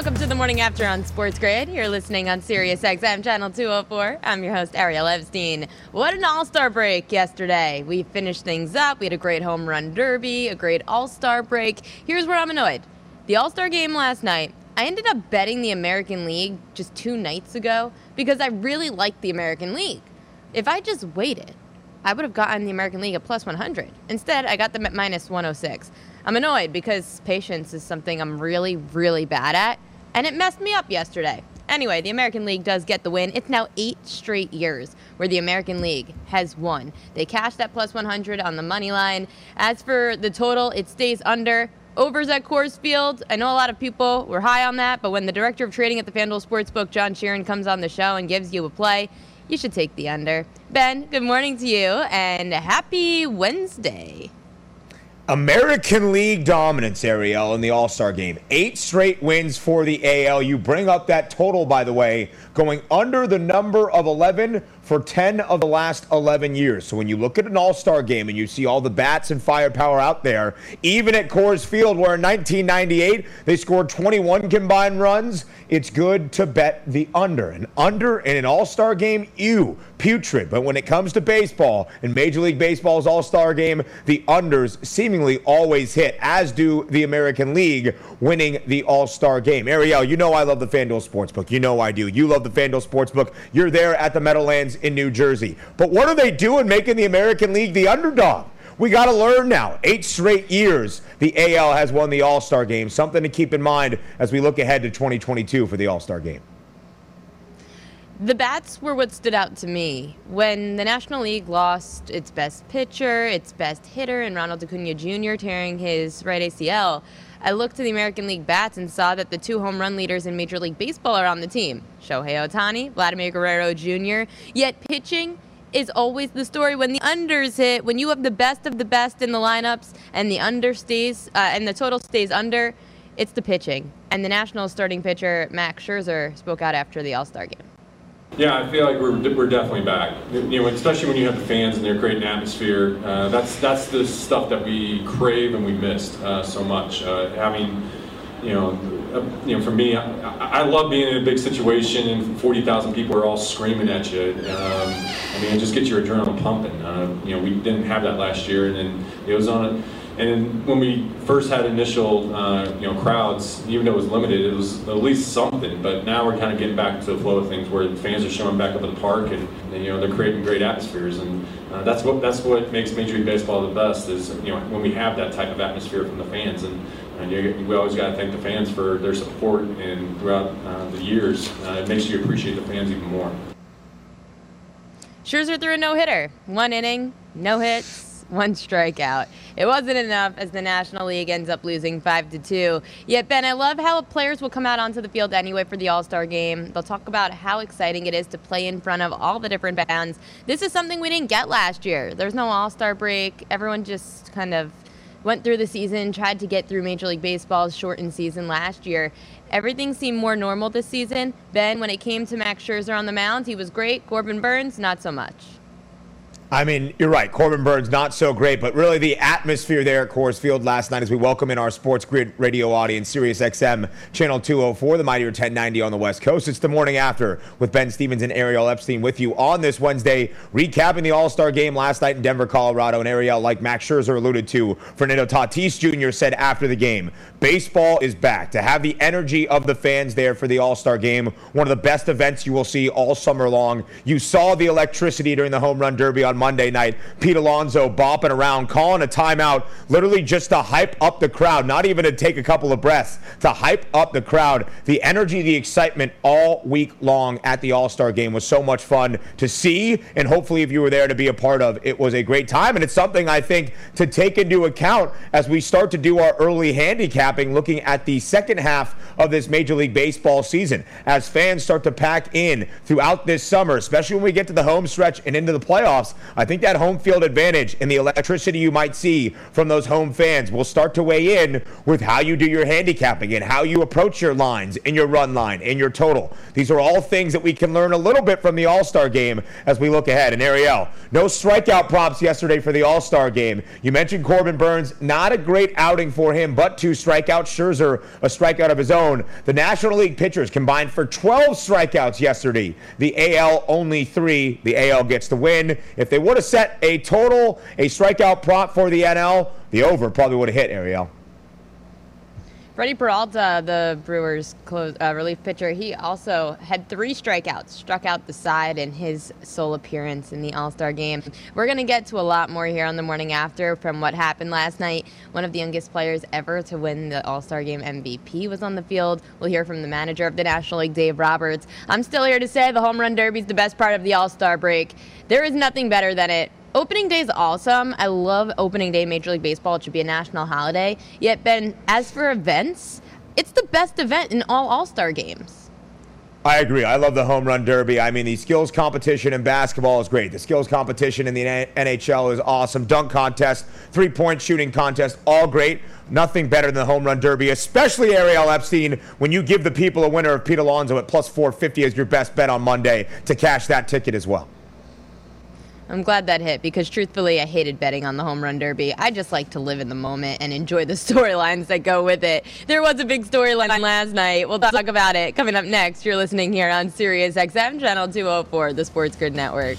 Welcome to the morning after on Sports Grid. You're listening on Sirius XM channel 204. I'm your host Ariel Epstein. What an All-Star break yesterday. We finished things up. We had a great home run derby, a great All-Star break. Here's where I'm annoyed. The All-Star game last night, I ended up betting the American League just 2 nights ago because I really liked the American League. If I just waited, I would have gotten the American League at plus 100. Instead, I got them at minus 106. I'm annoyed because patience is something I'm really, really bad at and it messed me up yesterday. Anyway, the American League does get the win. It's now eight straight years where the American League has won. They cashed that plus 100 on the money line. As for the total, it stays under. Overs at Coors Field. I know a lot of people were high on that, but when the director of trading at the FanDuel Sportsbook, John Sheeran, comes on the show and gives you a play, you should take the under. Ben, good morning to you and happy Wednesday. American League dominance, Ariel, in the All Star game. Eight straight wins for the AL. You bring up that total, by the way, going under the number of 11 for 10 of the last 11 years. So when you look at an All Star game and you see all the bats and firepower out there, even at Coors Field, where in 1998 they scored 21 combined runs, it's good to bet the under. An under in an All Star game, you putrid. But when it comes to baseball and Major League Baseball's All Star game, the unders seemingly always hit, as do the American League winning the All Star game. Ariel, you know I love the FanDuel Sportsbook. You know I do. You love the FanDuel Sportsbook. You're there at the Meadowlands in New Jersey. But what are they doing making the American League the underdog? We got to learn now. Eight straight years the AL has won the All Star game. Something to keep in mind as we look ahead to 2022 for the All Star game. The bats were what stood out to me. When the National League lost its best pitcher, its best hitter, and Ronald Acuna Jr. tearing his right ACL, I looked to the American League bats and saw that the two home run leaders in Major League Baseball are on the team Shohei Ohtani, Vladimir Guerrero Jr. Yet pitching is always the story when the unders hit, when you have the best of the best in the lineups and the under stays, uh, and the total stays under, it's the pitching. And the Nationals starting pitcher, Max Scherzer, spoke out after the All Star game. Yeah, I feel like we're, we're definitely back. You know, especially when you have the fans and they're creating atmosphere. Uh, that's that's the stuff that we crave and we missed uh, so much. Uh, having, you know, uh, you know, for me, I, I, love being in a big situation and 40,000 people are all screaming at you. Um, I mean, it just gets your adrenaline pumping. Uh, you know, we didn't have that last year, and then it was on a and when we first had initial, uh, you know, crowds, even though it was limited, it was at least something. But now we're kind of getting back to the flow of things, where fans are showing back up at the park, and, and you know, they're creating great atmospheres, and uh, that's what that's what makes Major League Baseball the best. Is you know, when we have that type of atmosphere from the fans, and, and you, we always got to thank the fans for their support, and throughout uh, the years, uh, it makes you appreciate the fans even more. Scherzer threw a no hitter, one inning, no hits one strikeout. It wasn't enough as the National League ends up losing 5 to 2. Yet, Ben, I love how players will come out onto the field anyway for the All Star game. They'll talk about how exciting it is to play in front of all the different bands. This is something we didn't get last year. There's no All Star break. Everyone just kind of went through the season, tried to get through Major League Baseball's shortened season last year. Everything seemed more normal this season. Ben, when it came to Max Scherzer on the mound, he was great. Corbin Burnes, not so much. I mean, you're right. Corbin Burnes not so great, but really the atmosphere there at Coors Field last night as we welcome in our Sports Grid radio audience, Sirius XM Channel 204, the Mightier 1090 on the West Coast. It's the morning after with Ben Stevens and Ariel Epstein with you on this Wednesday, recapping the All Star game last night in Denver, Colorado. And Ariel, like Max Scherzer alluded to, Fernando Tatis Jr. said after the game, baseball is back. To have the energy of the fans there for the All Star game, one of the best events you will see all summer long. You saw the electricity during the home run derby on Monday night. Pete Alonso bopping around, calling a timeout, literally just to hype up the crowd, not even to take a couple of breaths, to hype up the crowd. The energy, the excitement all week long at the All Star game was so much fun to see, and hopefully, if you were there to be a part of, it was a great time. And it's something I think to take into account as we start to do our early handicapping, looking at the second half of this Major League Baseball season. As fans start to pack in throughout this summer, especially when we get to the home stretch and into the playoffs, I think that home field advantage and the electricity you might see from those home fans will start to weigh in with how you do your handicapping and how you approach your lines and your run line and your total. These are all things that we can learn a little bit from the All Star game as we look ahead. And Ariel, no strikeout props yesterday for the All Star game. You mentioned Corbin Burnes, not a great outing for him, but two strikeouts. Scherzer, a strikeout of his own. The National League pitchers combined for 12 strikeouts yesterday. The AL only three. The AL gets the win. If they would have set a total, a strikeout prop for the NL, the over probably would have hit Ariel. Freddie Peralta, the Brewers' close, uh, relief pitcher, he also had three strikeouts, struck out the side in his sole appearance in the All Star game. We're going to get to a lot more here on the morning after from what happened last night. One of the youngest players ever to win the All Star game MVP was on the field. We'll hear from the manager of the National League, Dave Roberts. I'm still here to say the home run derby is the best part of the All Star break. There is nothing better than it. Opening day is awesome. I love opening day Major League Baseball. It should be a national holiday. Yet, Ben, as for events, it's the best event in all All Star games. I agree. I love the home run derby. I mean, the skills competition in basketball is great. The skills competition in the NHL is awesome. Dunk contest, three point shooting contest, all great. Nothing better than the home run derby, especially Ariel Epstein, when you give the people a winner of Pete Alonso at plus 450 as your best bet on Monday to cash that ticket as well. I'm glad that hit because truthfully, I hated betting on the home run derby. I just like to live in the moment and enjoy the storylines that go with it. There was a big storyline last night. We'll talk about it coming up next. You're listening here on Sirius XM Channel 204, the Sports Grid Network.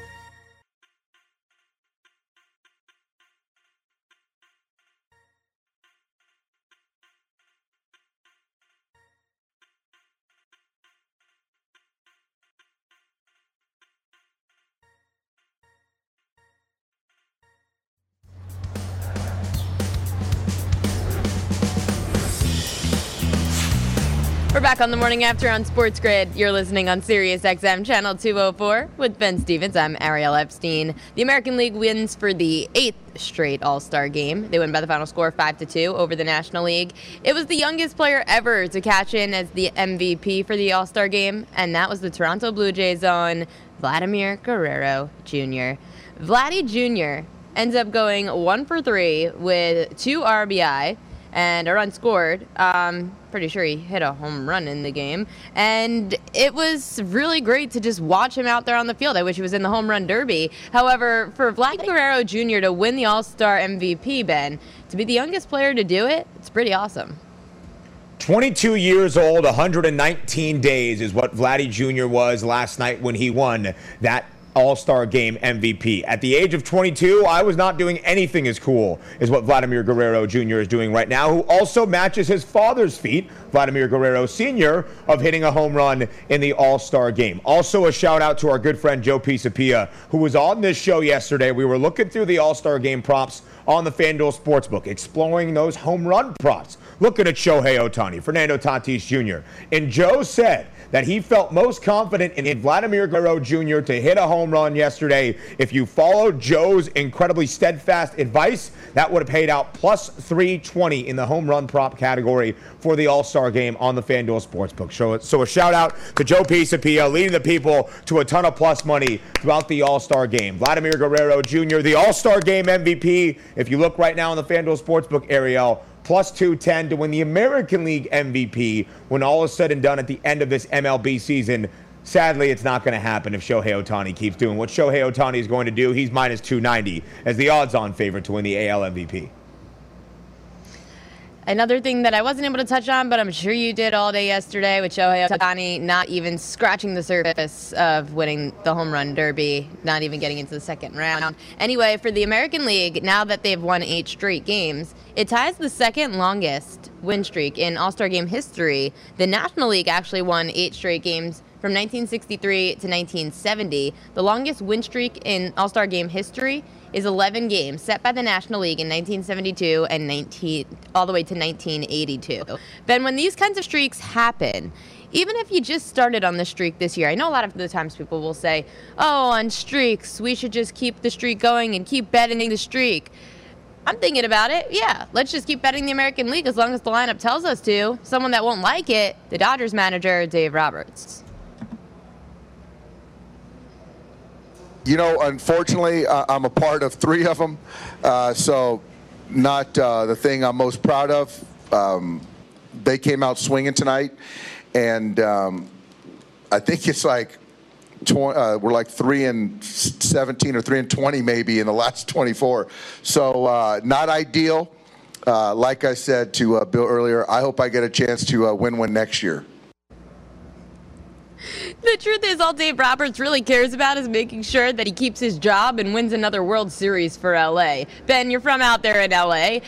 We're back on the morning after on Sports Grid. You're listening on Sirius XM Channel 204 with Ben Stevens. I'm Ariel Epstein. The American League wins for the eighth straight All Star game. They win by the final score 5 to 2 over the National League. It was the youngest player ever to catch in as the MVP for the All Star game, and that was the Toronto Blue Jays own Vladimir Guerrero Jr. Vladdy Jr. ends up going one for three with two RBI and a run scored. Um, pretty sure he hit a home run in the game. And it was really great to just watch him out there on the field. I wish he was in the home run derby. However, for Vlad Guerrero Jr. to win the All Star MVP, Ben, to be the youngest player to do it, it's pretty awesome. 22 years old, 119 days is what Vladdy Jr. was last night when he won that all Star Game MVP. At the age of 22, I was not doing anything as cool as what Vladimir Guerrero Jr. is doing right now, who also matches his father's feat, Vladimir Guerrero Sr., of hitting a home run in the All Star Game. Also, a shout out to our good friend Joe Pisapia, who was on this show yesterday. We were looking through the All Star Game props on the FanDuel Sportsbook, exploring those home run props, looking at Shohei Ohtani, Fernando Tatis Jr. And Joe said, that he felt most confident in Vladimir Guerrero Jr. to hit a home run yesterday. If you followed Joe's incredibly steadfast advice, that would have paid out plus 320 in the home run prop category for the All Star game on the FanDuel Sportsbook. So, so a shout out to Joe Pisapia, leading the people to a ton of plus money throughout the All Star game. Vladimir Guerrero Jr., the All Star game MVP. If you look right now in the FanDuel Sportsbook, Ariel, plus 210 to win the American League MVP when all is said and done at the end of this MLB season. Sadly, it's not going to happen if Shohei Ohtani keeps doing what Shohei Ohtani is going to do. He's minus 290 as the odds on favorite to win the AL MVP. Another thing that I wasn't able to touch on, but I'm sure you did all day yesterday with Shohei Ohtani not even scratching the surface of winning the home run derby, not even getting into the second round. Anyway, for the American League, now that they've won eight straight games, it ties the second longest win streak in All Star game history. The National League actually won eight straight games from 1963 to 1970. The longest win streak in All Star game history is 11 games set by the National League in 1972 and 19 all the way to 1982. Ben, when these kinds of streaks happen, even if you just started on the streak this year, I know a lot of the times people will say, "Oh, on streaks, we should just keep the streak going and keep betting the streak." I'm thinking about it. Yeah, let's just keep betting the American League as long as the lineup tells us to. Someone that won't like it, the Dodgers manager, Dave Roberts. You know, unfortunately, uh, I'm a part of three of them, uh, so not uh, the thing I'm most proud of. Um, they came out swinging tonight, and um, I think it's like tw- uh, we're like three and 17 or three and 20 maybe in the last 24. So uh, not ideal. Uh, like I said to Bill earlier, I hope I get a chance to win one next year. The truth is, all Dave Roberts really cares about is making sure that he keeps his job and wins another World Series for LA. Ben, you're from out there in LA.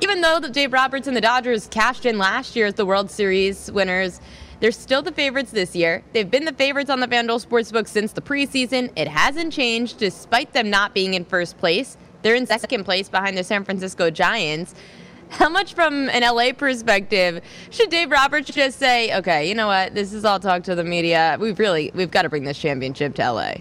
Even though the Dave Roberts and the Dodgers cashed in last year as the World Series winners, they're still the favorites this year. They've been the favorites on the FanDuel Sportsbook since the preseason. It hasn't changed despite them not being in first place. They're in second place behind the San Francisco Giants. How much from an LA perspective should Dave Roberts just say, okay, you know what, this is all talk to the media. We've really we've got to bring this championship to LA.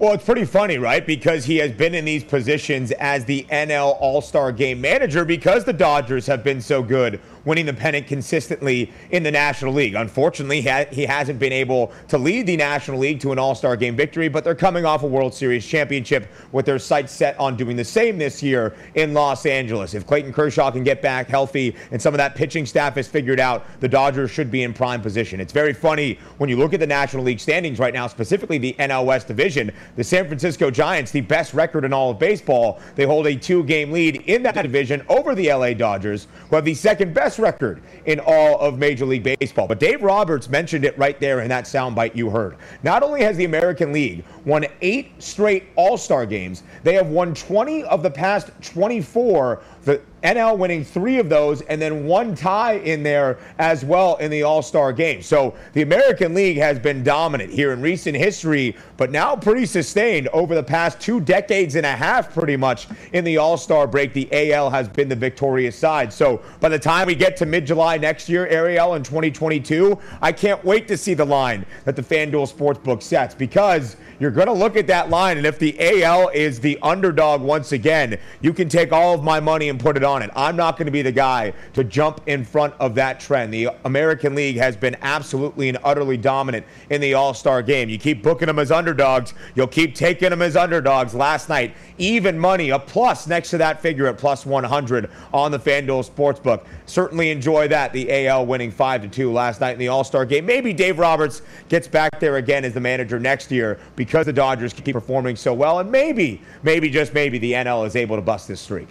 Well, it's pretty funny, right? Because he has been in these positions as the NL All Star Game manager because the Dodgers have been so good winning the pennant consistently in the National League. Unfortunately, he hasn't been able to lead the National League to an All Star game victory, but they're coming off a World Series championship with their sights set on doing the same this year in Los Angeles. If Clayton Kershaw can get back healthy and some of that pitching staff is figured out, the Dodgers should be in prime position. It's very funny when you look at the National League standings right now, specifically the NL West division. The San Francisco Giants, the best record in all of baseball, they hold a two game lead in that division over the LA Dodgers, who have the second best record in all of Major League Baseball. But Dave Roberts mentioned it right there in that soundbite you heard. Not only has the American League won eight straight All Star games, they have won 20 of the past 24 the NL winning three of those and then one tie in there as well in the All Star game. So the American League has been dominant here in recent history, but now pretty sustained over the past two decades and a half, pretty much in the All Star break. The AL has been the victorious side. So by the time we get to mid July next year, Ariel, in 2022, I can't wait to see the line that the FanDuel Sportsbook sets because you're going to look at that line. And if the AL is the underdog once again, you can take all of my money and put it on it. I'm not going to be the guy to jump in front of that trend. The American League has been absolutely and utterly dominant in the All Star game. You keep booking them as underdogs, you'll keep taking them as underdogs. Last night, even money, a plus next to that figure at plus 100 on the FanDuel Sportsbook. Certainly enjoy that. The AL winning 5 to 2 last night in the All Star game. Maybe Dave Roberts gets back there again as the manager next year because the Dodgers keep performing so well. And maybe, maybe, just maybe, the NL is able to bust this streak.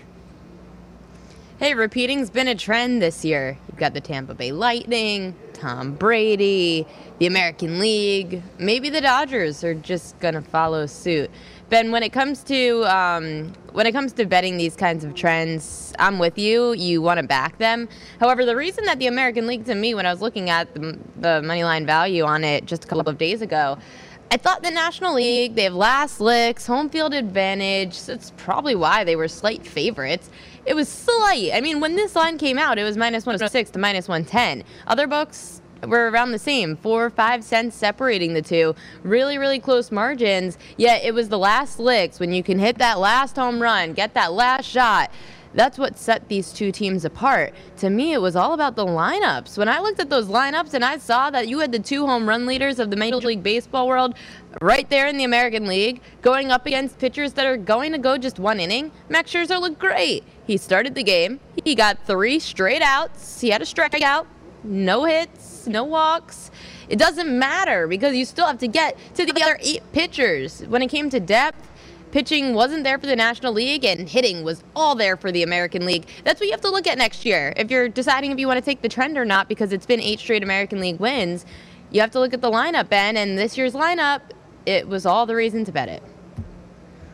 Hey, repeating's been a trend this year. You've got the Tampa Bay Lightning, Tom Brady, the American League. Maybe the Dodgers are just gonna follow suit. Ben, when it comes to um, when it comes to betting these kinds of trends, I'm with you. You want to back them. However, the reason that the American League, to me, when I was looking at the, the money line value on it just a couple of days ago, I thought the National League, they have last licks, home field advantage. So that's probably why they were slight favorites. It was slight. I mean, when this line came out, it was minus 106 to minus 110. Other books were around the same, four or five cents separating the two. Really, really close margins. Yet it was the last licks when you can hit that last home run, get that last shot that's what set these two teams apart. To me, it was all about the lineups. When I looked at those lineups and I saw that you had the two home run leaders of the Major League Baseball world right there in the American League, going up against pitchers that are going to go just one inning, Max Scherzer looked great. He started the game. He got three straight outs. He had a strikeout, no hits, no walks. It doesn't matter because you still have to get to the other eight pitchers. When it came to depth, pitching wasn't there for the National League and hitting was all there for the American League. That's what you have to look at next year. If you're deciding if you want to take the trend or not because it's been eight straight American League wins, you have to look at the lineup, Ben, and this year's lineup, it was all the reason to bet it.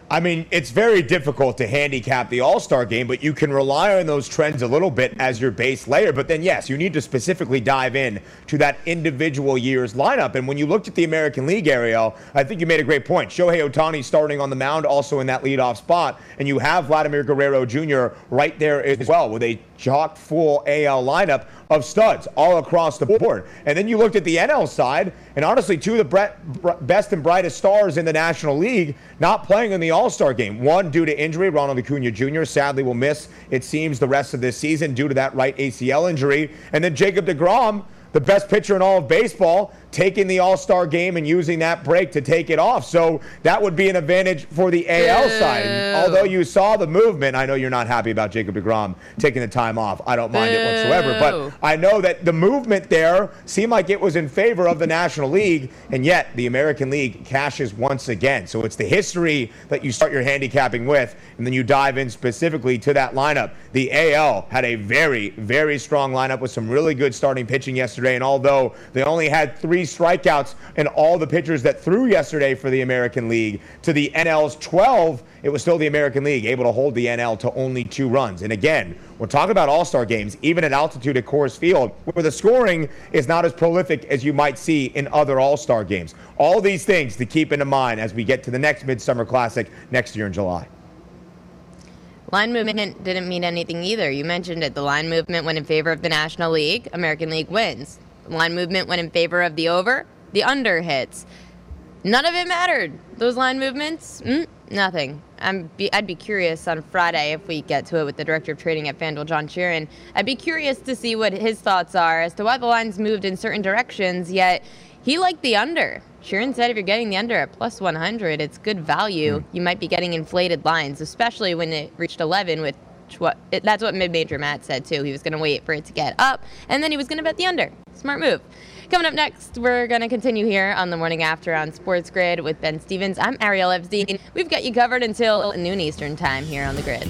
I mean, it's very difficult to handicap the All Star game, but you can rely on those trends a little bit as your base layer. But then, yes, you need to specifically dive in to that individual year's lineup. And when you looked at the American League, Ariel, I think you made a great point. Shohei Ohtani starting on the mound, also in that leadoff spot. And you have Vladimir Guerrero Jr. right there as well with a chock full AL lineup of studs all across the board. And then you looked at the NL side, and honestly, two of the best and brightest stars in the National League not playing in the All Star game. One due to injury, Ronald Acuna Jr. sadly will miss, it seems, the rest of this season due to that right ACL injury. And then Jacob DeGrom, the best pitcher in all of baseball, taking the All Star game and using that break to take it off. So that would be an advantage for the AL side. although you saw the movement, I know you're not happy about Jacob DeGrom taking the time off. I don't mind it whatsoever. But I know that the movement there seemed like it was in favor of the National League, and yet the American League cashes once again. So it's the history that you start your handicapping with, and then you dive in specifically to that lineup. The AL had a very, very strong lineup with some really good starting pitching yesterday, and although they only had three strikeouts in all the pitchers that threw yesterday for the American League to the NL's 12. It was still the American League able to hold the NL to only two runs. And again, we're talking about all star games, even at altitude at Coors Field, where the scoring is not as prolific as you might see in other all star games. All these things to keep in mind as we get to the next Midsummer Classic next year in July. Line movement didn't mean anything either. You mentioned it. The line movement went in favor of the National League. American League wins. Line movement went in favor of the over. The under hits. None of it mattered. Those line movements, mm, nothing. I'm be, I'd be curious on Friday if we get to it with the director of trading at FanDuel, John Sheeran. I'd be curious to see what his thoughts are as to why the lines moved in certain directions, yet he liked the under. Sheeran said if you're getting the under at plus 100, it's good value. Mm. You might be getting inflated lines, especially when it reached 11 with what it, that's what mid major Matt said too. He was going to wait for it to get up, and then he was going to bet the under. Smart move. Coming up next, we're going to continue here on the morning after on Sports Grid with Ben Stevens. I'm Ariel Epstein. We've got you covered until noon Eastern time here on the grid.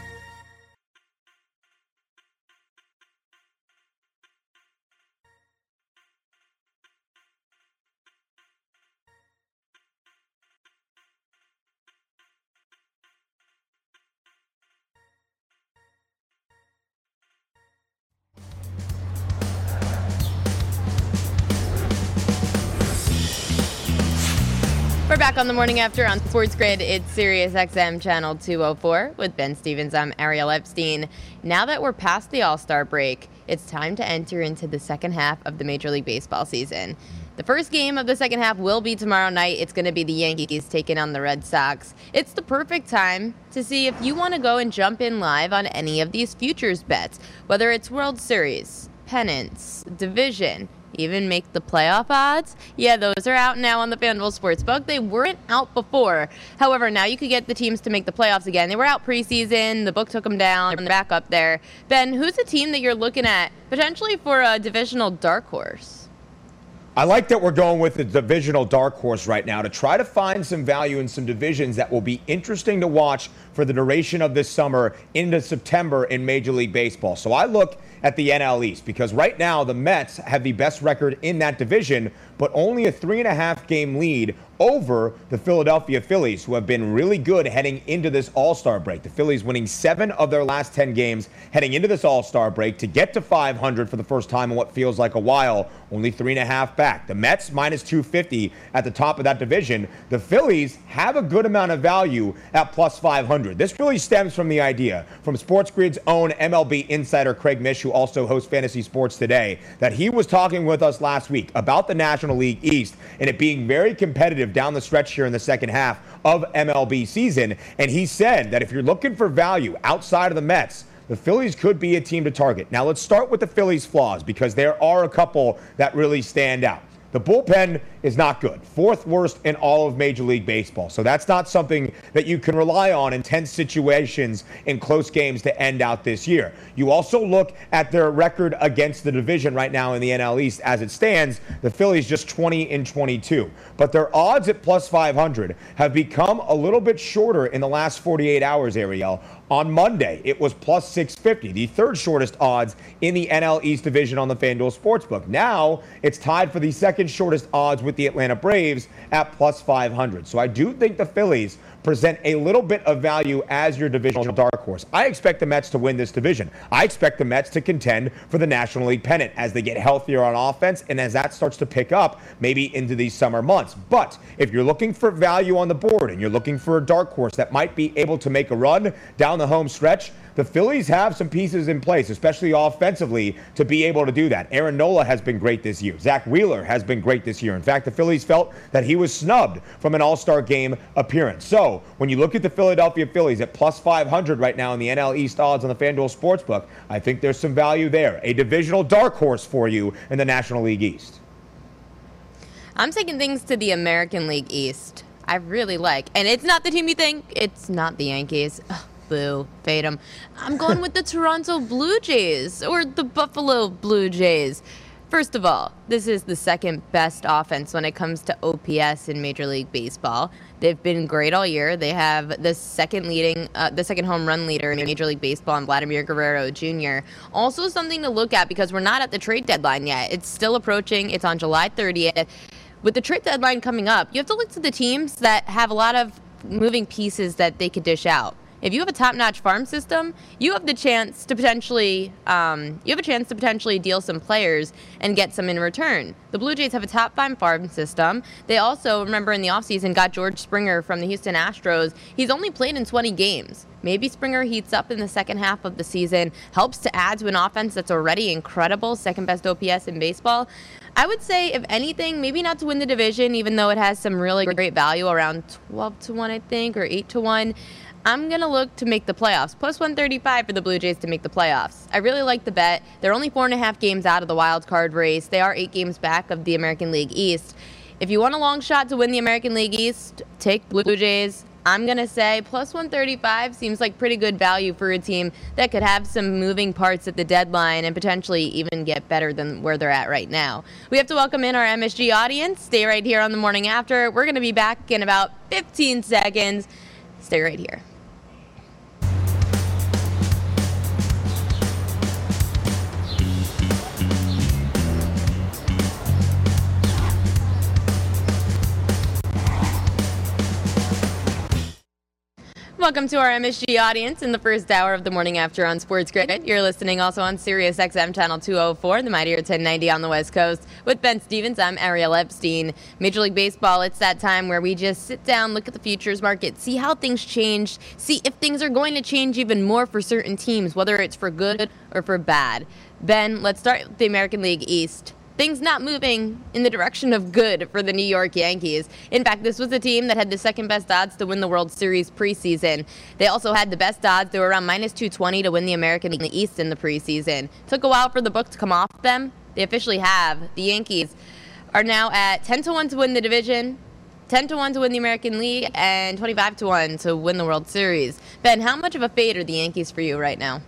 back on the morning after on Sports Grid. It's Sirius XM channel 204 with Ben Stevens. I'm Ariel Epstein. Now that we're past the All Star break, it's time to enter into the second half of the Major League Baseball season. The first game of the second half will be tomorrow night. It's going to be the Yankees taking on the Red Sox. It's the perfect time to see if you want to go and jump in live on any of these futures bets, whether it's World Series, pennants, division even make the playoff odds. Yeah, those are out now on the FanDuel Sportsbook. They weren't out before. However, now you could get the teams to make the playoffs again. They were out preseason. The book took them down. They're back up there. Ben, who's a team that you're looking at potentially for a divisional dark horse? I like that we're going with the divisional dark horse right now to try to find some value in some divisions that will be interesting to watch for the duration of this summer into September in Major League Baseball. So I look at the NL East because right now the Mets have the best record in that division, but only a three and a half game lead over the Philadelphia Phillies, who have been really good heading into this All Star break. The Phillies winning seven of their last 10 games heading into this All Star break to get to 500 for the first time in what feels like a while, only three and a half back. The Mets minus 250 at the top of that division. The Phillies have a good amount of value at plus 500. This really stems from the idea from Sports Grid's own MLB insider Craig Mish, who also hosts Fantasy Sports Today, that he was talking with us last week about the National League East and it being very competitive down the stretch here in the second half of MLB season. And he said that if you're looking for value outside of the Mets, the Phillies could be a team to target. Now, let's start with the Phillies' flaws because there are a couple that really stand out. The bullpen is not good. Fourth worst in all of Major League Baseball. So that's not something that you can rely on in tense situations in close games to end out this year. You also look at their record against the division right now in the NL East as it stands. The Phillies just 20 in 22. But their odds at plus 500 have become a little bit shorter in the last 48 hours, Ariel. On Monday, it was plus 650, the third shortest odds in the NL East division on the FanDuel Sportsbook. Now it's tied for the second shortest odds with the Atlanta Braves at plus 500. So I do think the Phillies present a little bit of value as your divisional dark horse. I expect the Mets to win this division. I expect the Mets to contend for the National League pennant as they get healthier on offense and as that starts to pick up maybe into these summer months. But if you're looking for value on the board and you're looking for a dark horse that might be able to make a run down the home stretch, the Phillies have some pieces in place, especially offensively, to be able to do that. Aaron Nola has been great this year. Zack Wheeler has been great this year. In fact, the Phillies felt that he was snubbed from an All Star game appearance. So when you look at the Philadelphia Phillies at plus 500 right now in the NL East odds on the FanDuel Sportsbook, I think there's some value there. A divisional dark horse for you in the National League East. I'm taking things to the American League East. I really like, and it's not the team you think. It's not the Yankees. Ugh boo, fade them. I'm going with the Toronto Blue Jays or the Buffalo Blue Jays. First of all, this is the second best offense when it comes to OPS in Major League Baseball. They've been great all year. They have the second leading, uh, the second home run leader in Major League Baseball, and Vladimir Guerrero Jr. Also, something to look at because we're not at the trade deadline yet. It's still approaching. It's on July 30th. With the trade deadline coming up, you have to look to the teams that have a lot of moving pieces that they could dish out if you have a top-notch farm system, you have the chance to potentially um, you have a chance to potentially deal some players and get some in return. The Blue Jays have a top five farm system. They also remember in the offseason got George Springer from the Houston Astros. He's only played in 20 games. Maybe Springer heats up in the second half of the season, helps to add to an offense that's already incredible, second best OPS in baseball. I would say, if anything, maybe not to win the division, even though it has some really great value around 12 to 1, I think, or 8 to 1. I'm going to look to make the playoffs. Plus 135 for the Blue Jays to make the playoffs. I really like the bet. They're only four and a half games out of the wild card race. They are eight games back of the American League East. If you want a long shot to win the American League East, take Blue Jays. I'm going to say plus 135 seems like pretty good value for a team that could have some moving parts at the deadline and potentially even get better than where they're at right now. We have to welcome in our MSG audience. Stay right here on the morning after. We're going to be back in about 15 seconds. Stay right here. Welcome to our MSG audience in the first hour of the morning after on Sports Grid. You're listening also on Sirius XM channel 204, the Mightier 1090 on the West Coast. With Ben Stevens, I'm Ariel Epstein. Major League Baseball, it's that time where we just sit down, look at the futures market, see how things change, see if things are going to change even more for certain teams, whether it's for good or for bad. Ben, let's start with the American League East things not moving in the direction of good for the New York Yankees. In fact, this was a team that had the second best odds to win the World Series preseason. They also had the best odds. They were around minus 220 to win the American League East in the preseason. Took a while for the book to come off them. They officially have. The Yankees are now at 10 to 1 to win the division. 10 to 1 to win the American League and 25 to 1 to win the World Series. Ben, how much of a fade are the Yankees for you right now?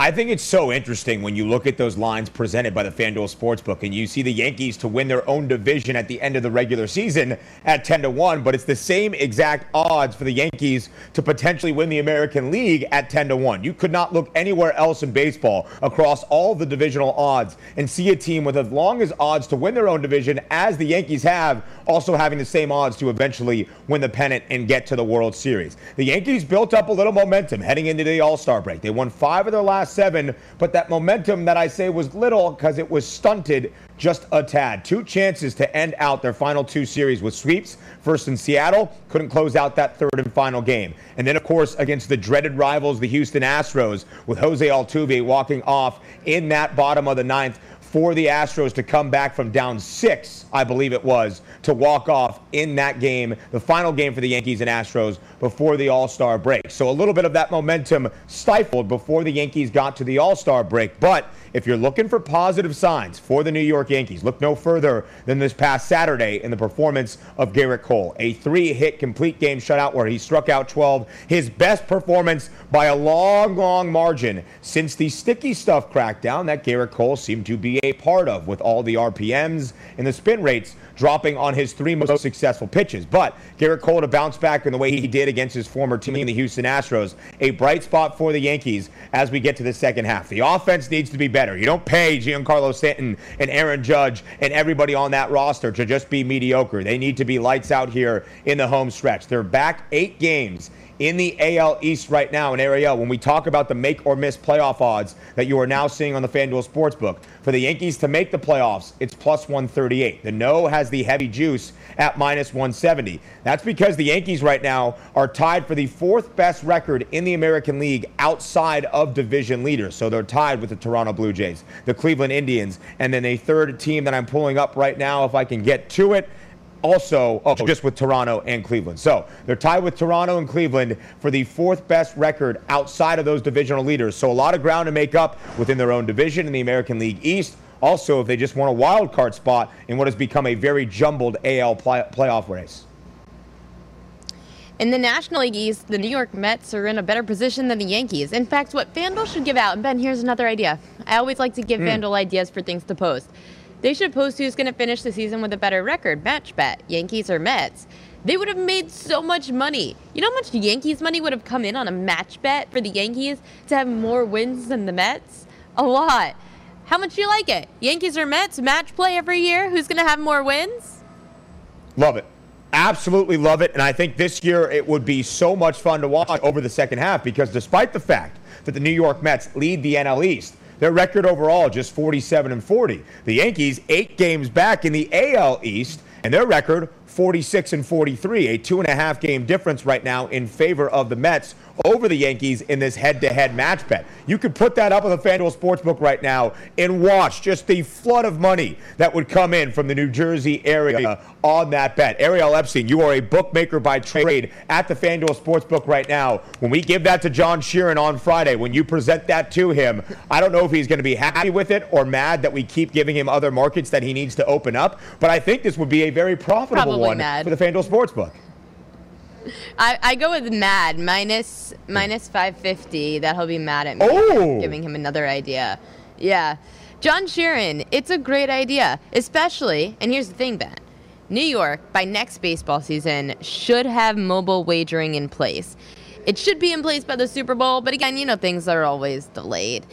I think it's so interesting when you look at those lines presented by the FanDuel Sportsbook and you see the Yankees to win their own division at the end of the regular season at 10 to 1, but it's the same exact odds for the Yankees to potentially win the American League at 10 to 1. You could not look anywhere else in baseball across all the divisional odds and see a team with as long as odds to win their own division as the Yankees have, also having the same odds to eventually win the pennant and get to the World Series. The Yankees built up a little momentum heading into the All Star break. They won five of their last seven, but that momentum that I say was little because it was stunted just a tad. Two chances to end out their final two series with sweeps. First in Seattle, couldn't close out that third and final game. And then, of course, against the dreaded rivals, the Houston Astros, with Jose Altuve walking off in that bottom of the ninth for the Astros to come back from down six, I believe it was, to walk off in that game, the final game for the Yankees and Astros before the All Star break. So a little bit of that momentum stifled before the Yankees got to the All Star break. But if you're looking for positive signs for the New York Yankees, look no further than this past Saturday in the performance of Gerrit Cole. A three hit complete game shutout where he struck out 12. His best performance by a long, long margin since the sticky stuff crackdown that Gerrit Cole seemed to be a part of with all the RPMs and the spin rates dropping on his three most successful pitches. But Gerrit Cole to bounce back in the way he did against his former team, the Houston Astros, a bright spot for the Yankees as we get to the second half. The offense needs to be better. You don't pay Giancarlo Stanton and Aaron Judge and everybody on that roster to just be mediocre. They need to be lights out here in the home stretch. They're back eight games in the AL East right now in Ariel when we talk about the make or miss playoff odds that you are now seeing on the FanDuel Sportsbook. For the Yankees to make the playoffs, it's plus 138. The no has the heavy juice at minus 170. That's because the Yankees right now are tied for the fourth best record in the American League outside of division leaders. So they're tied with the Toronto Blue Jays, the Cleveland Indians, and then a third team that I'm pulling up right now if I can get to it also oh, just with Toronto and Cleveland. So they're tied with Toronto and Cleveland for the fourth best record outside of those divisional leaders. So a lot of ground to make up within their own division in the American League East. Also, if they just want a wild card spot in what has become a very jumbled AL play- playoff race. In the National League East, the New York Mets are in a better position than the Yankees. In fact, what FanDuel should give out, and Ben, here's another idea. I always like to give mm. FanDuel ideas for things to post. They should post who's going to finish the season with a better record, match bet, Yankees or Mets. They would have made so much money. You know how much Yankees money would have come in on a match bet for the Yankees to have more wins than the Mets? A lot. How much do you like it? Yankees or Mets match play every year? Who's going to have more wins? Love it. Absolutely love it. And I think this year it would be so much fun to watch over the second half because despite the fact that the New York Mets lead the NL East, their record overall just 47 and 40. The Yankees eight games back in the AL East, and their record 46 and 43, a two and a half game difference right now in favor of the Mets over the Yankees in this head-to-head match bet. You could put that up on the FanDuel Sportsbook right now and watch just the flood of money that would come in from the New Jersey area on that bet. Ariel Epstein, you are a bookmaker by trade at the FanDuel Sportsbook right now. When we give that to John Sheeran on Friday, when you present that to him, I don't know if he's going to be happy with it or mad that we keep giving him other markets that he needs to open up, but I think this would be a very profitable Probably one mad. for the FanDuel Sportsbook. I, I go with mad minus minus 550 that he'll be mad at me oh. giving him another idea. Yeah. John Sheeran, it's a great idea, especially, and here's the thing, Ben. New York, by next baseball season, should have mobile wagering in place. It should be in place by the Super Bowl, but again, you know, things are always delayed.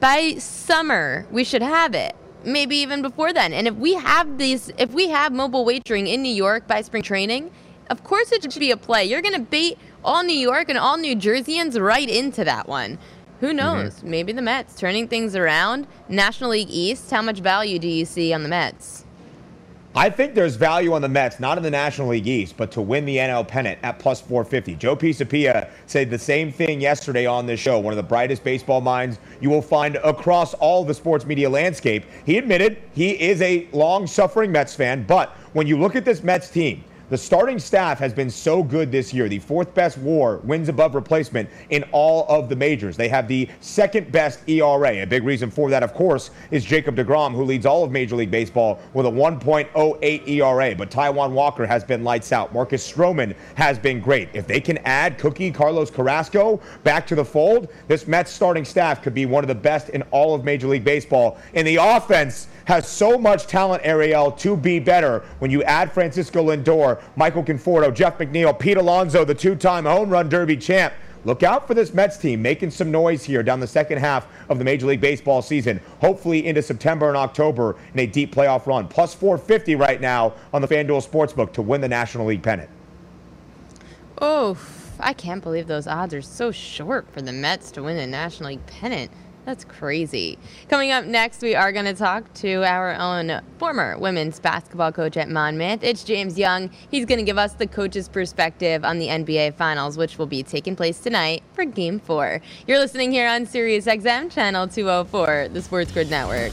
By summer, we should have it. Maybe even before then. And if we have these, if we have mobile wagering in New York by spring training, of course it should be a play. You're going to bait all New York and all New Jerseyans right into that one. Who mm-hmm. knows? Mm-hmm. Maybe the Mets turning things around. National League East, how much value do you see on the Mets? I think there's value on the Mets, not in the National League East, but to win the NL pennant at plus 450. Joe Pisapia said the same thing yesterday on this show. One of the brightest baseball minds you will find across all the sports media landscape. He admitted he is a long suffering Mets fan, but when you look at this Mets team, the starting staff has been so good this year. The fourth best war, wins above replacement in all of the majors. They have the second best ERA. A big reason for that, of course, is Jacob DeGrom, who leads all of Major League Baseball with a 1.08 ERA. But Taijuan Walker has been lights out. Marcus Stroman has been great. If they can add Cookie Carlos Carrasco back to the fold, this Mets starting staff could be one of the best in all of Major League Baseball. In the offense, has so much talent, Ariel, to be better when you add Francisco Lindor, Michael Conforto, Jeff McNeil, Pete Alonso, the two time home run derby champ. Look out for this Mets team making some noise here down the second half of the Major League Baseball season, hopefully into September and October in a deep playoff run. Plus 450 right now on the FanDuel Sportsbook to win the National League pennant. Oh, I can't believe those odds are so short for the Mets to win the National League pennant. That's crazy. Coming up next, we are going to talk to our own former women's basketball coach at Monmouth. It's James Young. He's going to give us the coach's perspective on the NBA Finals, which will be taking place tonight for Game 4. You're listening here on Sirius XM, Channel 204, the Sports Grid Network.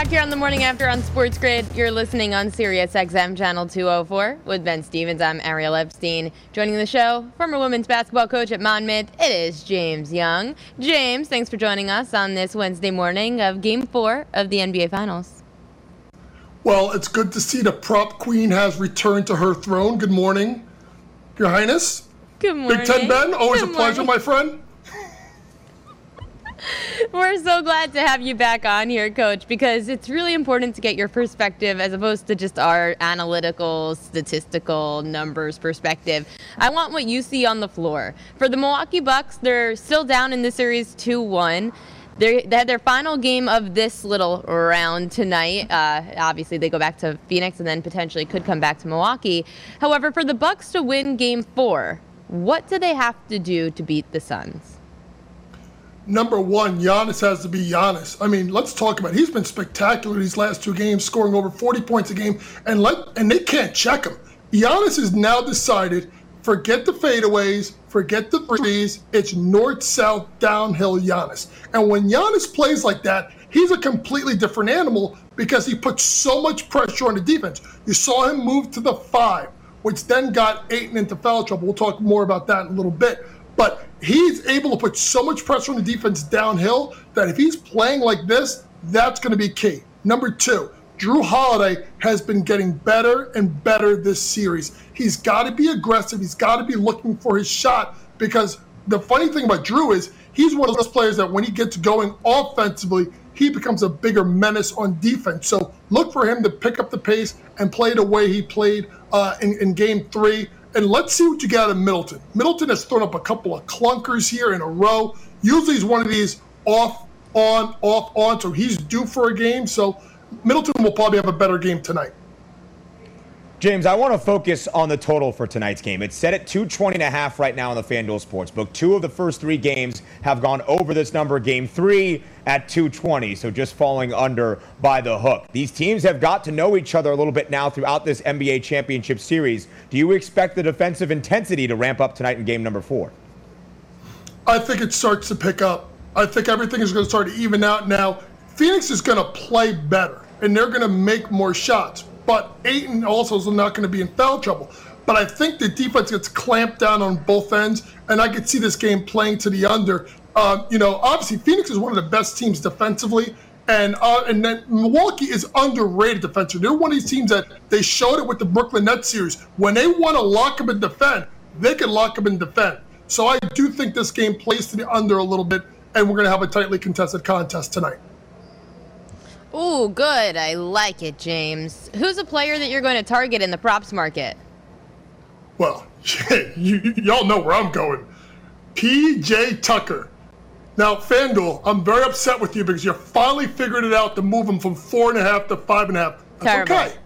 back here on the morning after on Sports Grid. You're listening on Sirius XM channel 204 with Ben Stevens. I'm Ariel Epstein. Joining the show, former women's basketball coach at Monmouth, it is James Young. James, thanks for joining us on this Wednesday morning of Game 4 of the NBA Finals. Well, it's good to see the prop queen has returned to her throne. Good morning, Your Highness. Good morning. Big Ten Ben, always Good a pleasure, morning. my friend. We're so glad to have you back on here, Coach, because it's really important to get your perspective as opposed to just our analytical, statistical numbers perspective. I want what you see on the floor. For the Milwaukee Bucks, they're still down in the series 2 1. They had their final game of this little round tonight. Uh, obviously, they go back to Phoenix and then potentially could come back to Milwaukee. However, for the Bucks to win Game Four, what do they have to do to beat the Suns? Number one, Giannis has to be Giannis. I mean, let's talk about. It. He's been spectacular these last two games, scoring over 40 points a game, and let and they can't check him. Giannis has now decided, forget the fadeaways, forget the threes. It's north, south, downhill Giannis. And when Giannis plays like that, he's a completely different animal because he puts so much pressure on the defense. You saw him move to the five, which then got Ayton into foul trouble. We'll talk more about that in a little bit. But he's able to put so much pressure on the defense downhill that if he's playing like this, that's going to be key. Number two, Jrue Holiday has been getting better and better this series. He's got to be aggressive. He's got to be looking for his shot because the funny thing about Jrue is he's one of those players that when he gets going offensively, he becomes a bigger menace on defense. So look for him to pick up the pace and play the way he played uh, in, in game three. And let's see what you got in Middleton. Middleton has thrown up a couple of clunkers here in a row. Usually he's one of these off, on, off, on. So he's due for a game. So Middleton will probably have a better game tonight. James, I want to focus on the total for tonight's game. It's set at 220 and a half right now on the FanDuel Sportsbook. Two of the first three games have gone over this number. Game three at 220, so just falling under by the hook. These teams have got to know each other a little bit now throughout this NBA championship series. Do you expect the defensive intensity to ramp up tonight in game number four? I think it starts to pick up. I think everything is going to start to even out now. Phoenix is going to play better, and they're going to make more shots. But Ayton also is not going to be in foul trouble. But I think the defense gets clamped down on both ends, and I could see this game playing to the under. Uh, you know, obviously Phoenix is one of the best teams defensively, and uh, and then Milwaukee is underrated defensively. They're one of these teams that they showed it with the Brooklyn Nets series. When they want to lock up and defend, they can lock up and defend. So I do think this game plays to the under a little bit, and we're going to have a tightly contested contest tonight. Ooh, good. I like it, James. Who's a player that you're going to target in the props market? Well, you, y'all know where I'm going. PJ Tucker. Now, FanDuel, I'm very upset with you because you finally figured it out to move him from four and a half to five and a half. That's Terrible. okay.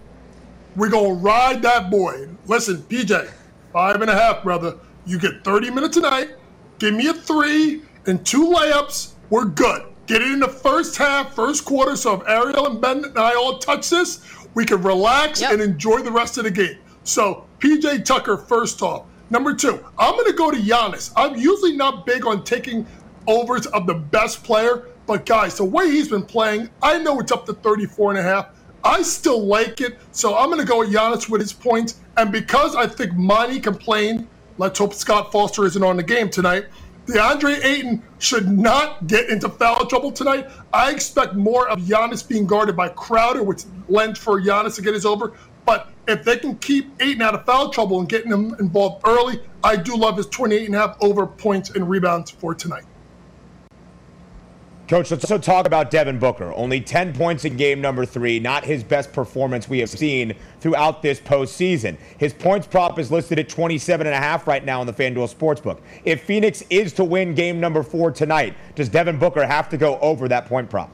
We're going to ride that boy. Listen, PJ, five and a half, brother. You get 30 minutes tonight. Give me a three and two layups. We're good. Get it in the first half, first quarter. So if Ariel and Ben and I all touch this, we can relax Yep. and enjoy the rest of the game. So PJ Tucker, first off. Number two, I'm going to go to Giannis. I'm usually not big on taking overs of the best player, but guys, the way he's been playing, I know it's up to 34 and a half. I still like it, so I'm going to go with Giannis with his points. And because I think Monty complained, let's hope Scott Foster isn't on the game tonight. DeAndre Ayton should not get into foul trouble tonight. I expect more of Giannis being guarded by Crowder, which lends for Giannis to get his over. But if they can keep Ayton out of foul trouble and getting him involved early, I do love his 28 and a half over points and rebounds for tonight. Coach, let's also talk about Devin Booker. Only 10 points in game number three, not his best performance we have seen throughout this postseason. His points prop is listed at 27.5 right now on the FanDuel Sportsbook. If Phoenix is to win game number four tonight, does Devin Booker have to go over that point prop?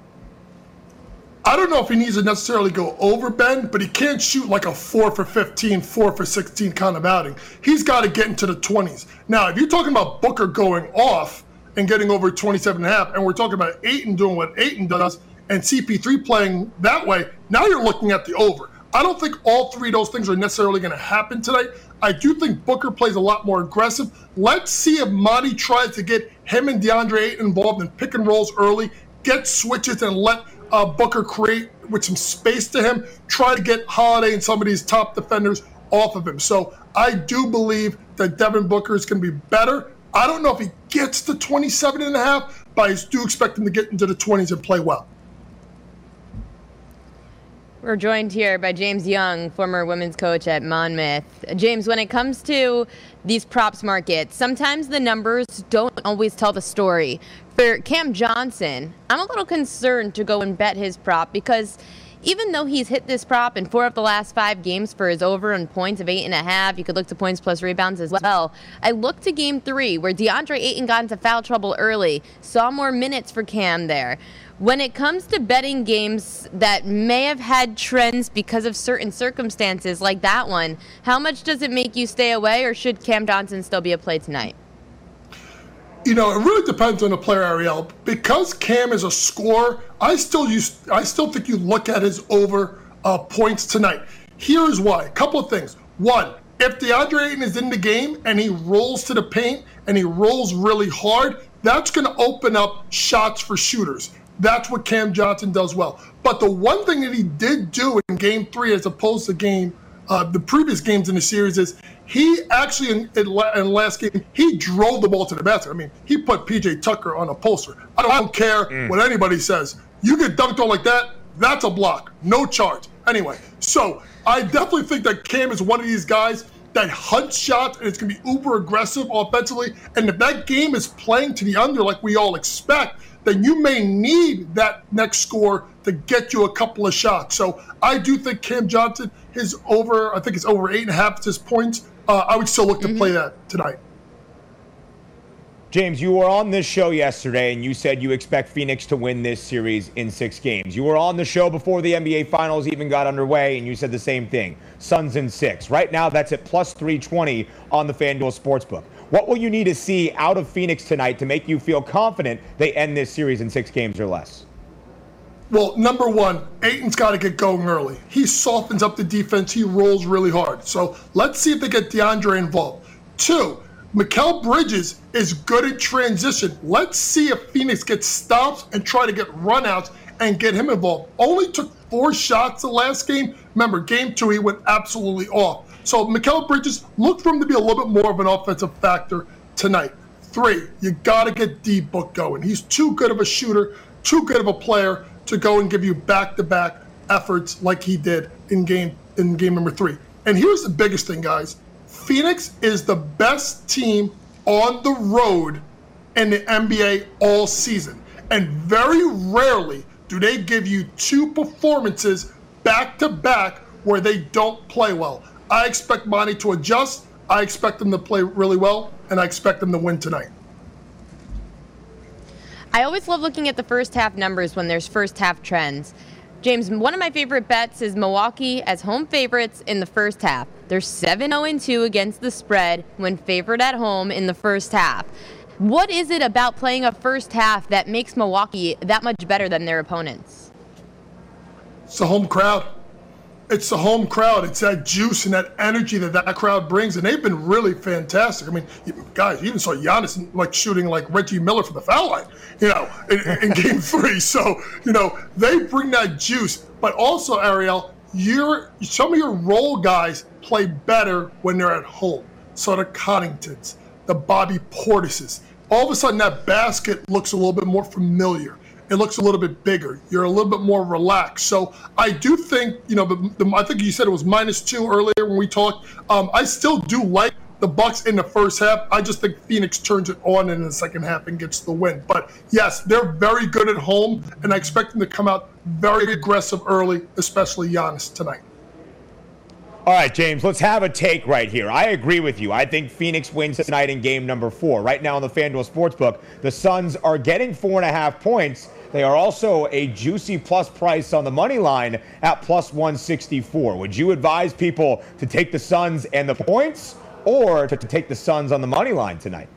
I don't know if he needs to necessarily go over Ben, but he can't shoot like a 4 for 15, 4 for 16 kind of outing. He's got to get into the 20s. Now, if you're talking about Booker going off, and getting over 27 and a half. And we're talking about Ayton doing what Ayton does and CP3 playing that way. Now you're looking at the over. I don't think all three of those things are necessarily going to happen tonight. I do think Booker plays a lot more aggressive. Let's see if Monty tries to get him and DeAndre Ayton involved in pick and rolls early, get switches, and let uh, Booker create with some space to him. Try to get Holiday and some of these top defenders off of him. So I do believe that Devin Booker is going to be better. I don't know if he gets to 27 and a half, but I do expect him to get into the 20s and play well. We're joined here by James Young, former women's coach at Monmouth. James, when it comes to these props markets, sometimes the numbers don't always tell the story. For Cam Johnson, I'm a little concerned to go and bet his prop because even though he's hit this prop in four of the last five games for his over and points of eight and a half, you could look to points plus rebounds as well. I look to game three where DeAndre Ayton got into foul trouble early, saw more minutes for Cam there. When it comes to betting games that may have had trends because of certain circumstances like that one, how much does it make you stay away or should Cam Johnson still be a play tonight? You know, it really depends on the player, Ariel. Because Cam is a scorer, I still use, I still think you look at his over uh, points tonight. Here is why. A couple of things. One, if DeAndre Ayton is in the game and he rolls to the paint and he rolls really hard, that's going to open up shots for shooters. That's what Cam Johnson does well. But the one thing that he did do in Game Three, as opposed to Game uh, the previous games in the series, is he actually in, in, in last game he drove the ball to the basket. I mean, he put PJ Tucker on a poster. I don't, I don't care mm. what anybody says. You get dunked on like that, that's a block, no charge. Anyway, so I definitely think that Cam is one of these guys that hunts shots and it's going to be uber aggressive offensively. And if that game is playing to the under like we all expect, then you may need that next score to get you a couple of shots. So I do think Cam Johnson, his over, I think it's over eight and a half his points uh, I would still look to mm-hmm. play that tonight. James, you were on this show yesterday and you said you expect Phoenix to win this series in six games. You were on the show before the NBA Finals even got underway and you said the same thing Suns in six. Right now, that's at plus 320 on the FanDuel Sportsbook. What will you need to see out of Phoenix tonight to make you feel confident they end this series in six games or less? Well, number one, Ayton's got to get going early. He softens up the defense. He rolls really hard. So let's see if they get DeAndre involved. Two, Mikal Bridges is good at transition. Let's see if Phoenix gets stops and try to get runouts and get him involved. Only took four shots the last game. Remember, game two, he went absolutely off. So Mikal Bridges, look for him to be a little bit more of an offensive factor tonight. Three, you got to get D Book going. He's too good of a shooter, too good of a player to go and give you back-to-back efforts like he did in game in game number three. And here's the biggest thing, guys. Phoenix is the best team on the road in the NBA all season. And very rarely do they give you two performances back to back where they don't play well. I expect Monty to adjust. I expect them to play really well, and I expect them to win tonight. I always love looking at the first half numbers when there's first half trends. James, one of my favorite bets is Milwaukee as home favorites in the first half. They're 7 0 2 against the spread when favored at home in the first half. What is it about playing a first half that makes Milwaukee that much better than their opponents? It's the home crowd it's the home crowd. It's that juice and that energy that that crowd brings, and they've been really fantastic. I mean, guys, you even saw Giannis like shooting like Reggie Miller for the foul line, you know, in, in Game Three. So you know they bring that juice, but also Ariel, your some of your role guys play better when they're at home. So the Connaughtons, the Bobby Portises, all of a sudden that basket looks a little bit more familiar it looks a little bit bigger. You're a little bit more relaxed. So I do think, you know, the, the, I think you said it was minus two earlier when we talked. Um, I still do like the Bucks in the first half. I just think Phoenix turns it on in the second half and gets the win. But yes, they're very good at home, and I expect them to come out very aggressive early, especially Giannis tonight. All right, James, let's have a take right here. I agree with you. I think Phoenix wins tonight in game number four. Right now on the FanDuel Sportsbook, the Suns are getting four and a half points. They are also a juicy plus price on the money line at plus 164. Would you advise people to take the Suns and the points or to, take the Suns on the money line tonight?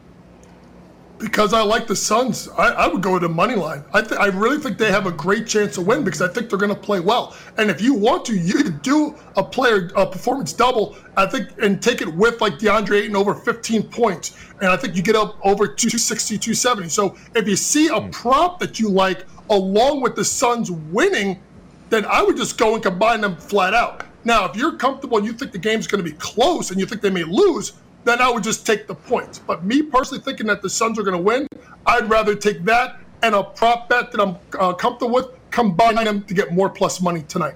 Because I like the Suns, I, I would go with the money line. I, th- I really think they have a great chance to win because I think they're going to play well. And if you want to, you could do a player a performance double. I think and take it with like DeAndre Ayton over 15 points, and I think you get up over 260, 270. So if you see a prop that you like along with the Suns winning, then I would just go and combine them flat out. Now, if you're comfortable and you think the game's going to be close and you think they may lose, then I would just take the points. But me personally thinking that the Suns are going to win, I'd rather take that and a prop bet that I'm uh, comfortable with, combine them to get more plus money tonight.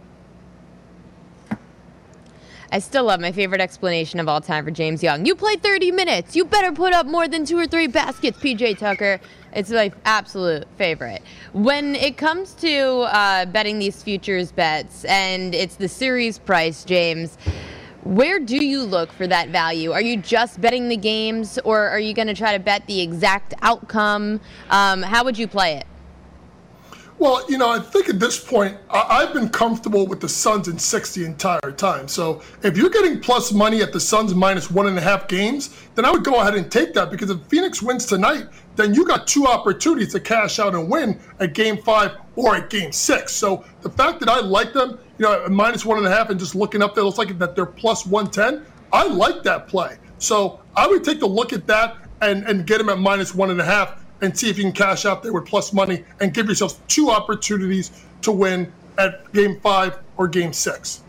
I still love my favorite explanation of all time for James Young. You played 30 minutes. You better put up more than two or three baskets, PJ Tucker. It's my absolute favorite. When it comes to uh, betting these futures bets and it's the series price, James, where do you look for that value? Are you just betting the games or are you going to try to bet the exact outcome? Um, how would you play it? Well, you know, I think at this point, I- have been comfortable with the Suns in six the entire time. So if you're getting plus money at the Suns minus one and a half games, then I would go ahead and take that because if Phoenix wins tonight, then you got two opportunities to cash out and win at game five or at game six. So the fact that I like them, you know, minus one and a half and just looking up there, looks like that they're plus 110. I like that play. So I would take a look at that and, and get them at minus one and a half and see if you can cash out there with plus money and give yourself two opportunities to win at game five or game six.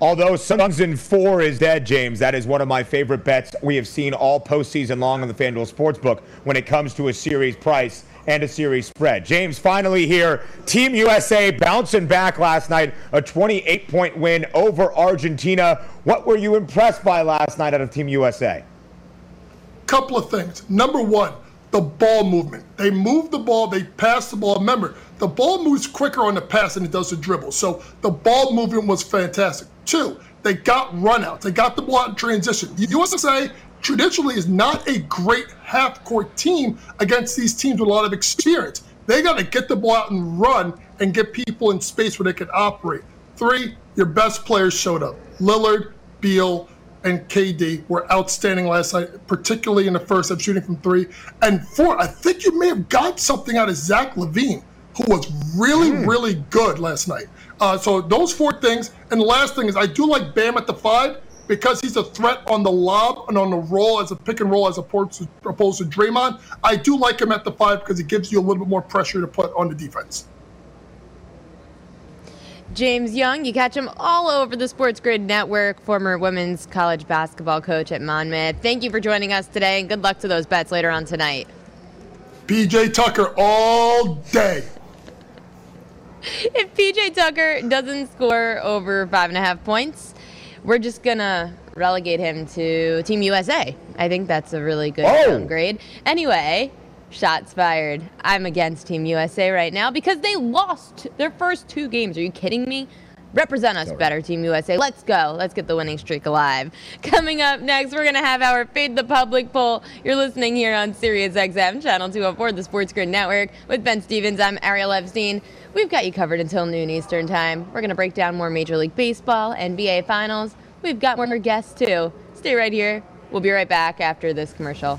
Although Suns in four is dead, James, that is one of my favorite bets we have seen all postseason long on the FanDuel Sportsbook when it comes to a series price and a series spread. James, finally here, Team USA bouncing back last night, a 28 point win over Argentina. What were you impressed by last night out of Team USA? Couple of things. Number one, the ball movement. They move the ball, they pass the ball. Remember, the ball moves quicker on the pass than it does the dribble. So the ball movement was fantastic. Two, they got runouts. They got the ball in transition. USA traditionally is not a great half court team against these teams with a lot of experience. They got to get the ball out and run and get people in space where they can operate. Three, your best players showed up. Lillard, Beal, and KD were outstanding last night, particularly in the first half shooting from three. And four, I think you may have got something out of Zach LaVine, who was really, mm. really good last night. Uh, so those four things. And the last thing is I do like Bam at the five because he's a threat on the lob and on the roll as a pick and roll as opposed to, opposed to Draymond. I do like him at the five because it gives you a little bit more pressure to put on the defense. James Young, you catch him all over the Sports Grid Network, former women's college basketball coach at Monmouth. Thank you for joining us today, and good luck to those bets later on tonight. PJ Tucker all day. If PJ Tucker doesn't score over five and a half points, we're just gonna relegate him to Team USA. I think that's a really good oh. downgrade. Anyway, Shots fired. I'm against Team USA right now because they lost their first two games. Are you kidding me? Represent us better, Team USA. Let's go. Let's get the winning streak alive. Coming up next, we're going to have our Fade the Public poll. You're listening here on Sirius XM, Channel 204, the Sports Grid Network. With Ben Stevens, I'm Ariel Epstein. We've got you covered until noon Eastern Time. We're going to break down more Major League Baseball, NBA Finals. We've got more guests, too. Stay right here. We'll be right back after this commercial.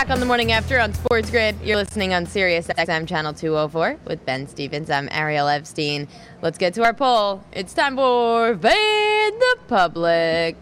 back on the morning after on Sports Grid. You're listening on Sirius XM Channel 204 with Ben Stevens. I'm Ariel Epstein. Let's get to our poll. It's time for Fade the Public.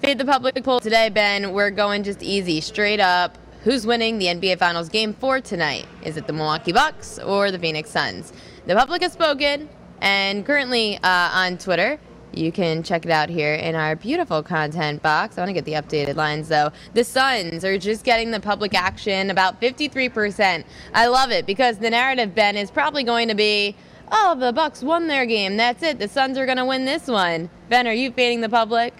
Fade the Public poll today, Ben. We're going just easy, straight up. Who's winning the NBA Finals Game 4 tonight? Is it the Milwaukee Bucks or the Phoenix Suns? The public has spoken, and currently uh, on Twitter, you can check it out here in our beautiful content box. I want to get the updated lines though. The Suns are just getting the public action about 53%. I love it because the narrative, Ben, is probably going to be, oh, the Bucks won their game. That's it. The Suns are going to win this one. Ben, are you fading the public?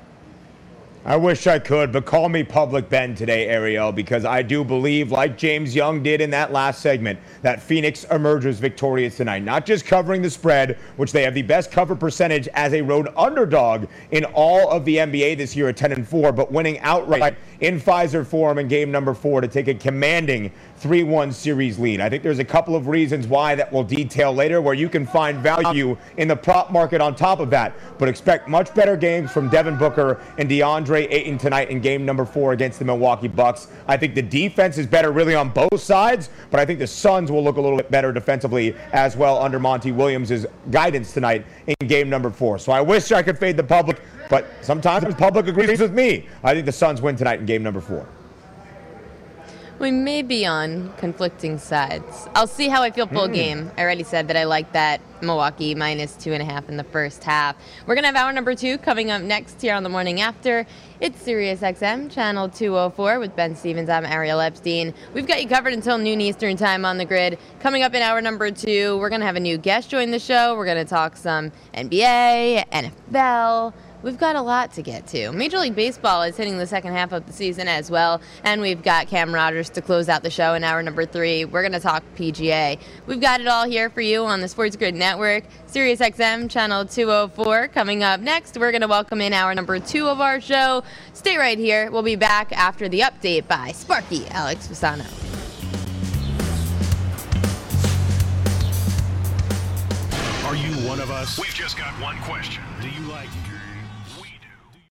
I wish I could, but call me Public Ben today, Ariel, because I do believe, like James Young did in that last segment, that Phoenix emerges victorious tonight. Not just covering the spread, which they have the best cover percentage as a road underdog in all of the NBA this year at 10 and 4, but winning outright in Fiserv Forum in game number four to take a commanding 3 1 series lead. I think there's a couple of reasons why that we'll detail later where you can find value in the prop market on top of that. But expect much better games from Devin Booker and DeAndre Ayton tonight in game number four against the Milwaukee Bucks. I think the defense is better really on both sides, but I think the Suns will look a little bit better defensively as well under Monty Williams' guidance tonight in game number four. So I wish I could fade the public, but sometimes the public agrees with me. I think the Suns win tonight in game number four. We may be on conflicting sides. I'll see how I feel full mm. game. I already said that I like that Milwaukee minus two and a half in the first half. We're going to have hour number two coming up next here on the morning after. It's Sirius XM, channel 204 with Ben Stevens. I'm Ariel Epstein. We've got you covered until noon Eastern time on the grid. Coming up in hour number two, we're going to have a new guest join the show. We're going to talk some NBA, NFL we've got a lot to get to. Major League Baseball is hitting the second half of the season as well, and we've got Cam Rogers to close out the show in hour number three. We're going to talk PGA. We've got it all here for you on the Sports Grid Network, Sirius XM channel 204. Coming up next, we're going to welcome in hour number two of our show. Stay right here. We'll be back after the update by Sparky Alex Fasano. Are you one of us? We've just got one question. Do you like